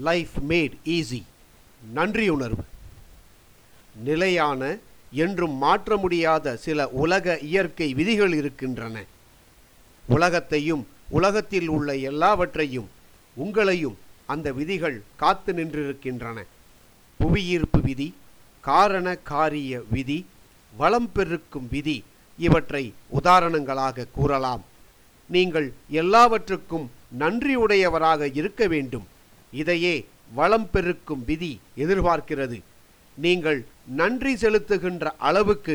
Life mat easy நன்றியுணர்வு நிலையான என்றும் மாற்ற முடியாத சில உலக இயற்கை விதிகள் இருக்கின்றன. உலகத்தையும் உலகத்தில் உள்ள எல்லாவற்றையும் உங்களையும் அந்த விதிகள் காத்து நின்றிருக்கின்றன. புவியீர்ப்பு விதி காரண காரிய விதி வளம் பெருக்கும் விதி இவற்றை உதாரணங்களாக கூறலாம். நீங்கள் எல்லாவற்றுக்கும் நன்றியுடையவராக இருக்க வேண்டும். இதையே வளம் பெருக்கும் விதி எதிர்பார்க்கிறது. நீங்கள் நன்றி செலுத்துகின்ற அளவுக்கு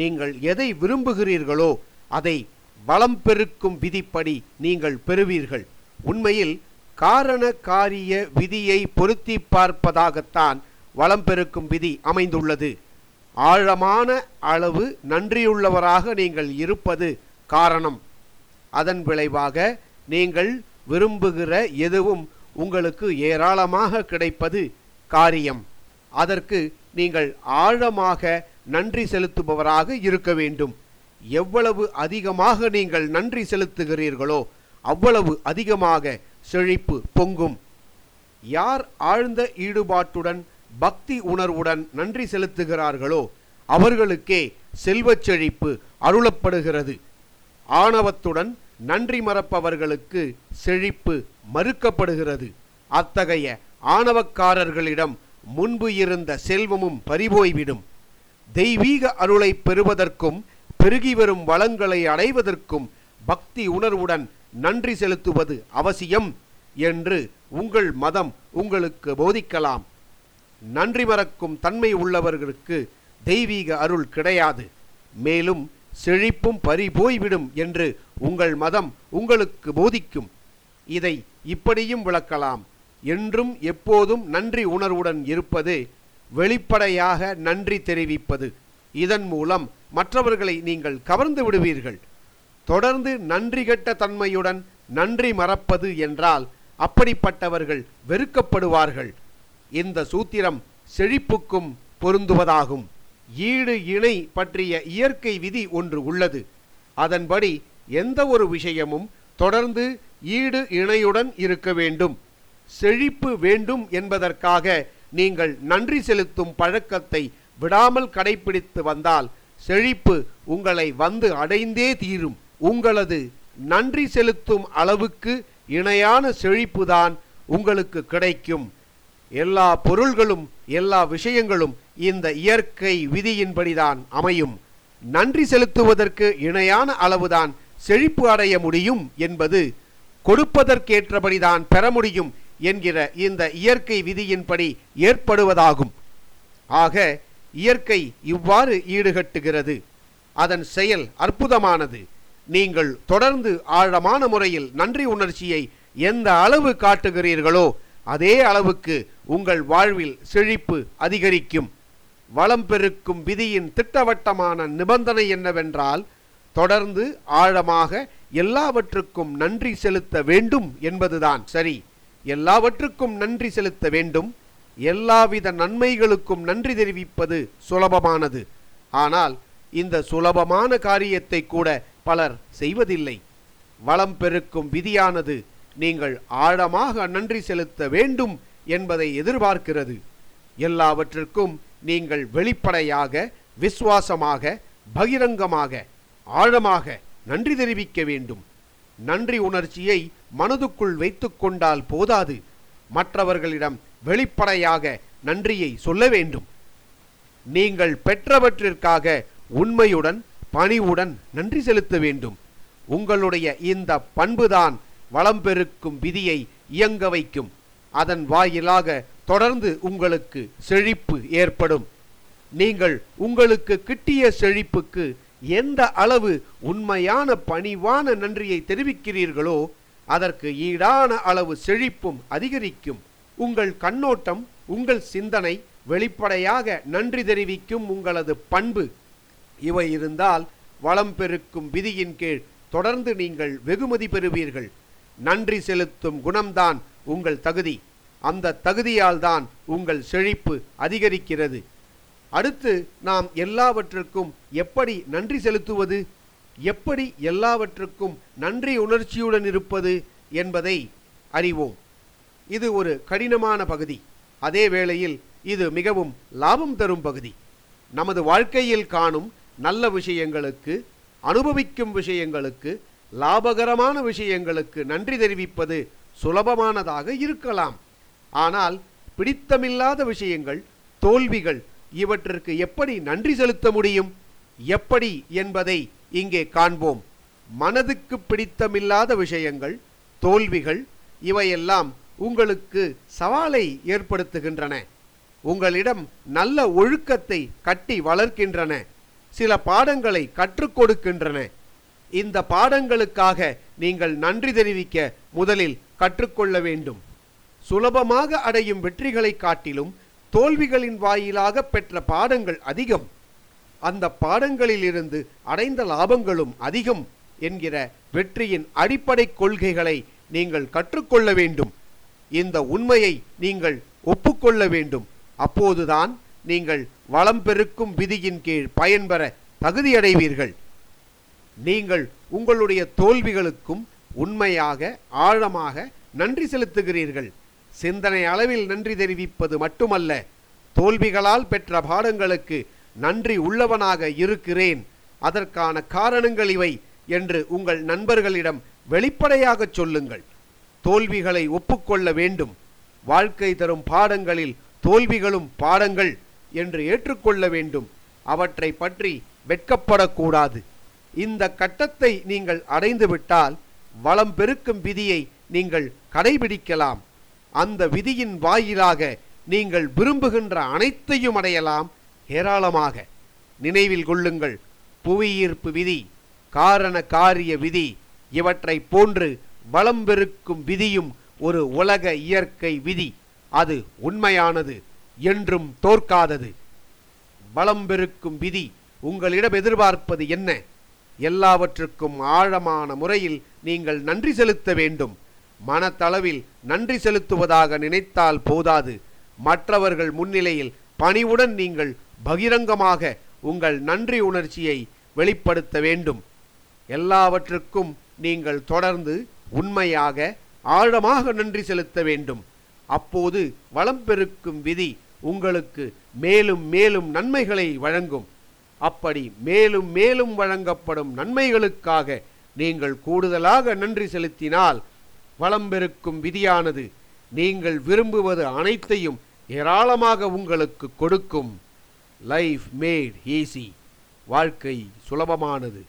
நீங்கள் எதை விரும்புகிறீர்களோ அதை வளம் பெருக்கும் விதிப்படி நீங்கள் பெறுவீர்கள். உண்மையில் காரண காரிய விதியை பொருத்தி பார்ப்பதாகத்தான் வளம் பெருக்கும் விதி அமைந்துள்ளது. ஆழமான அளவு நன்றியுள்ளவராக நீங்கள் இருப்பது காரணம். அதன் விளைவாக நீங்கள் விரும்புகிற எதுவும் உங்களுக்கு ஏராளமாக கிடைப்பது காரியம். அதற்கு நீங்கள் ஆழமாக நன்றி செலுத்துபவராக இருக்க வேண்டும். எவ்வளவு அதிகமாக நீங்கள் நன்றி செலுத்துகிறீர்களோ அவ்வளவு அதிகமாக செழிப்பு பொங்கும். யார் ஆழ்ந்த ஈடுபாட்டுடன் பக்தி உணர்வுடன் நன்றி செலுத்துகிறார்களோ அவர்களுக்கே செல்வச் செழிப்பு அருளப்படுகிறது. ஆணவத்துடன் நன்றி மறப்பவர்களுக்கு செழிப்பு மறுக்கப்படுகிறது. அத்தகைய ஆணவக்காரர்களிடம் முன்பு இருந்த செல்வமும் பறிபோய்விடும். தெய்வீக அருளை பெறுவதற்கும் பெருகி வரும் வளங்களை அடைவதற்கும் பக்தி உணர்வுடன் நன்றி செலுத்துவது அவசியம் என்று உங்கள் மதம் உங்களுக்கு போதிக்கலாம். நன்றி மறக்கும் தன்மை உள்ளவர்களுக்கு தெய்வீக அருள் கிடையாது. மேலும் செழிப்பும் பறி போய்விடும் என்று உங்கள் மதம் உங்களுக்கு போதிக்கும். இதை இப்படியும் விளக்கலாம். என்றும் எப்போதும் நன்றி உணர்வுடன் இருப்பது வெளிப்படையாக நன்றி தெரிவிப்பது. இதன் மூலம் மற்றவர்களை நீங்கள் கவர்ந்து விடுவீர்கள். தொடர்ந்து நன்றி கெட்ட தன்மையுடன் நன்றி மறப்பது என்றால் அப்படிப்பட்டவர்கள் வெறுக்கப்படுவார்கள். இந்த சூத்திரம் செழிப்புக்கும் பொருந்துவதாகும். ஈடு இணை பற்றிய இயற்கை விதி ஒன்று உள்ளது. அதன்படி எந்த ஒரு விஷயமும் தொடர்ந்து ஈடு இணையுடன் இருக்க வேண்டும். செழிப்பு வேண்டும் என்பதற்காக நீங்கள் நன்றி செலுத்தும் பழக்கத்தை விடாமல் கடைபிடித்து வந்தால் செழிப்பு உங்களை வந்து அடைந்தே தீரும். உங்களது நன்றி செலுத்தும் அளவுக்கு இணையான செழிப்புதான் உங்களுக்கு கிடைக்கும். எல்லா பொருள்களும் எல்லா விஷயங்களும் இந்த இயற்கை விதியின்படிதான் அமையும். நன்றி செலுத்துவதற்கு இணையான அளவுதான் செழிப்பு அடைய முடியும் என்பது கொடுப்பதற்கேற்றபடிதான் பெற முடியும் என்கிற இந்த இயற்கை விதியின்படி ஏற்படுவதாகும். ஆக இயற்கை இவ்வாறு ஈடுகட்டுகிறது. அதன் செயல் அற்புதமானது. நீங்கள் தொடர்ந்து ஆழமான முறையில் நன்றி உணர்ச்சியை எந்த அளவு காட்டுகிறீர்களோ அதே அளவுக்கு உங்கள் வாழ்வில் செழிப்பு அதிகரிக்கும். வளம் பெருக்கும் விதியின் திட்டவட்டமான நிபந்தனை என்னவென்றால் தொடர்ந்து ஆழமாக எல்லாவற்றுக்கும் நன்றி செலுத்த வேண்டும் என்பதுதான். சரி எல்லாவற்றுக்கும் நன்றி செலுத்த வேண்டும். எல்லாவித நன்மைகளுக்கும் நன்றி தெரிவிப்பது சுலபமானது. ஆனால் இந்த சுலபமான காரியத்தை கூட பலர் செய்வதில்லை. வளம் பெருக்கும் விதியானது நீங்கள் ஆழமாக நன்றி செலுத்த வேண்டும் என்பதை எதிர்பார்க்கிறது. எல்லாவற்றிற்கும் நீங்கள் வெளிப்படையாக விசுவாசமாக பகிரங்கமாக ஆழமாக நன்றி தெரிவிக்க வேண்டும். நன்றி உணர்ச்சியை மனதுக்குள் வைத்து கொண்டால் போதாது. மற்றவர்களிடம் வெளிப்படையாக நன்றியை சொல்ல வேண்டும். நீங்கள் பெற்றவற்றிற்காக உண்மையுடன் பணிவுடன் நன்றி செலுத்த வேண்டும். உங்களுடைய இந்த பண்புதான் வளம் பெருக்கும் விதியை இயங்க வைக்கும். அதன் வாயிலாக தொடர்ந்து உங்களுக்கு செழிப்பு ஏற்படும். நீங்கள் உங்களுக்கு கிட்டிய செழிப்புக்கு எந்த அளவு உண்மையான பணிவான நன்றியை தெரிவிக்கிறீர்களோ அதற்கு ஈடான அளவு செழிப்பும் அதிகரிக்கும். உங்கள் கண்ணோட்டம் உங்கள் சிந்தனை வெளிப்படையாக நன்றி தெரிவிக்கும் உங்களது பண்பு. இவை இருந்தால் வளம் பெருக்கும் விதியின் கீழ் தொடர்ந்து நீங்கள் வெகுமதி பெறுவீர்கள். நன்றி செலுத்தும் குணம்தான் உங்கள் தகுதி. அந்த தகுதியால்தான் உங்கள் செழிப்பு அதிகரிக்கிறது. அடுத்து நாம் எல்லாவற்றுக்கும் எப்படி நன்றி செலுத்துவது? எப்படி எல்லாவற்றுக்கும் நன்றி உணர்ச்சியுடன் இருப்பது என்பதை அறிவோம். இது ஒரு கடினமான பகுதி. அதே வேளையில் இது மிகவும் லாபம் தரும் பகுதி. நமது வாழ்க்கையில் காணும் நல்ல விஷயங்களுக்கு அனுபவிக்கும் விஷயங்களுக்கு லாபகரமான விஷயங்களுக்கு நன்றி தெரிவிப்பது சுலபமானதாக இருக்கலாம். ஆனால் பிடித்தமில்லாத விஷயங்கள் தோல்விகள் இவற்றிற்கு எப்படி நன்றி செலுத்த முடியும்? எப்படி என்பதை இங்கே காண்போம். மனதுக்கு பிடித்தமில்லாத விஷயங்கள் தோல்விகள் இவையெல்லாம் உங்களுக்கு சவாலை ஏற்படுத்துகின்றன. உங்களிடம் நல்ல ஒழுக்கத்தை கட்டி வளர்க்கின்றன. சில பாடங்களை கற்றுக் கொடுக்கின்றன. இந்த பாடங்களுக்காக நீங்கள் நன்றி தெரிவிக்க முதலில் கற்றுக்கொள்ள வேண்டும். சுலபமாக அடையும் வெற்றிகளை காட்டிலும் தோல்விகளின் வாயிலாக பெற்ற பாடங்கள் அதிகம். அந்த பாடங்களிலிருந்து அடைந்த லாபங்களும் அதிகம் என்கிற வெற்றியின் அடிப்படை கொள்கைகளை நீங்கள் கற்றுக்கொள்ள வேண்டும். இந்த உண்மையை நீங்கள் ஒப்புக்கொள்ள வேண்டும். அப்போதுதான் நீங்கள் வளம் பெருக்கும் விதியின் கீழ் பயன்பெற தகுதியடைவீர்கள். நீங்கள் உங்களுடைய தோல்விகளுக்கும் உண்மையாக ஆழமாக நன்றி செலுத்துகிறீர்கள். சிந்தனை அளவில் நன்றி தெரிவிப்பது மட்டுமல்ல தோல்விகளால் பெற்ற பாடங்களுக்கு நன்றி உள்ளவனாக இருக்கிறேன். அதற்கான காரணங்கள் இவை என்று உங்கள் நண்பர்களிடம் வெளிப்படையாகச் சொல்லுங்கள். தோல்விகளை ஒப்புக்கொள்ள வேண்டும். வாழ்க்கை தரும் பாடங்களில் தோல்விகளும் பாடங்கள் என்று ஏற்றுக்கொள்ள வேண்டும். அவற்றை பற்றி வெட்கப்படக்கூடாது. இந்த கட்டத்தை நீங்கள் அடைந்துவிட்டால் வளம் பெருக்கும் விதியை நீங்கள் கடைபிடிக்கலாம். அந்த விதியின் வாயிலாக நீங்கள் விரும்புகின்ற அனைத்தையும் அடையலாம். ஏராளமாக. நினைவில் கொள்ளுங்கள். புவியீர்ப்பு விதி காரண காரிய விதி இவற்றை போன்று வளம் பெருக்கும் விதியும் ஒரு உலக இயற்கை விதி. அது உண்மையானது என்றும் தோற்காதது. வளம் பெருக்கும் விதி உங்களிடம் எதிர்பார்ப்பது என்ன? எல்லாவற்றுக்கும் ஆழமான முறையில் நீங்கள் நன்றி செலுத்த வேண்டும். மனத்தளவில் நன்றி செலுத்துவதாக நினைத்தால் போதாது. மற்றவர்கள் முன்னிலையில் பணிவுடன் நீங்கள் பகிரங்கமாக உங்கள் நன்றி உணர்ச்சியை வெளிப்படுத்த வேண்டும். எல்லாவற்றுக்கும் நீங்கள் தொடர்ந்து உண்மையாக ஆழமாக நன்றி செலுத்த வேண்டும். அப்போது வளம் பெருக்கும் விதி உங்களுக்கு மேலும் மேலும் நன்மைகளை வழங்கும். அப்படி மேலும் மேலும் வழங்கப்படும் நன்மைகளுக்காக நீங்கள் கூடுதலாக நன்றி செலுத்தினால் வளம் பெருக்கும் விதியானது. நீங்கள் விரும்புவது அனைத்தையும் ஏராளமாக உங்களுக்கு கொடுக்கும். லைஃப் மேட் ஈஸி வாழ்க்கை சுலபமானது.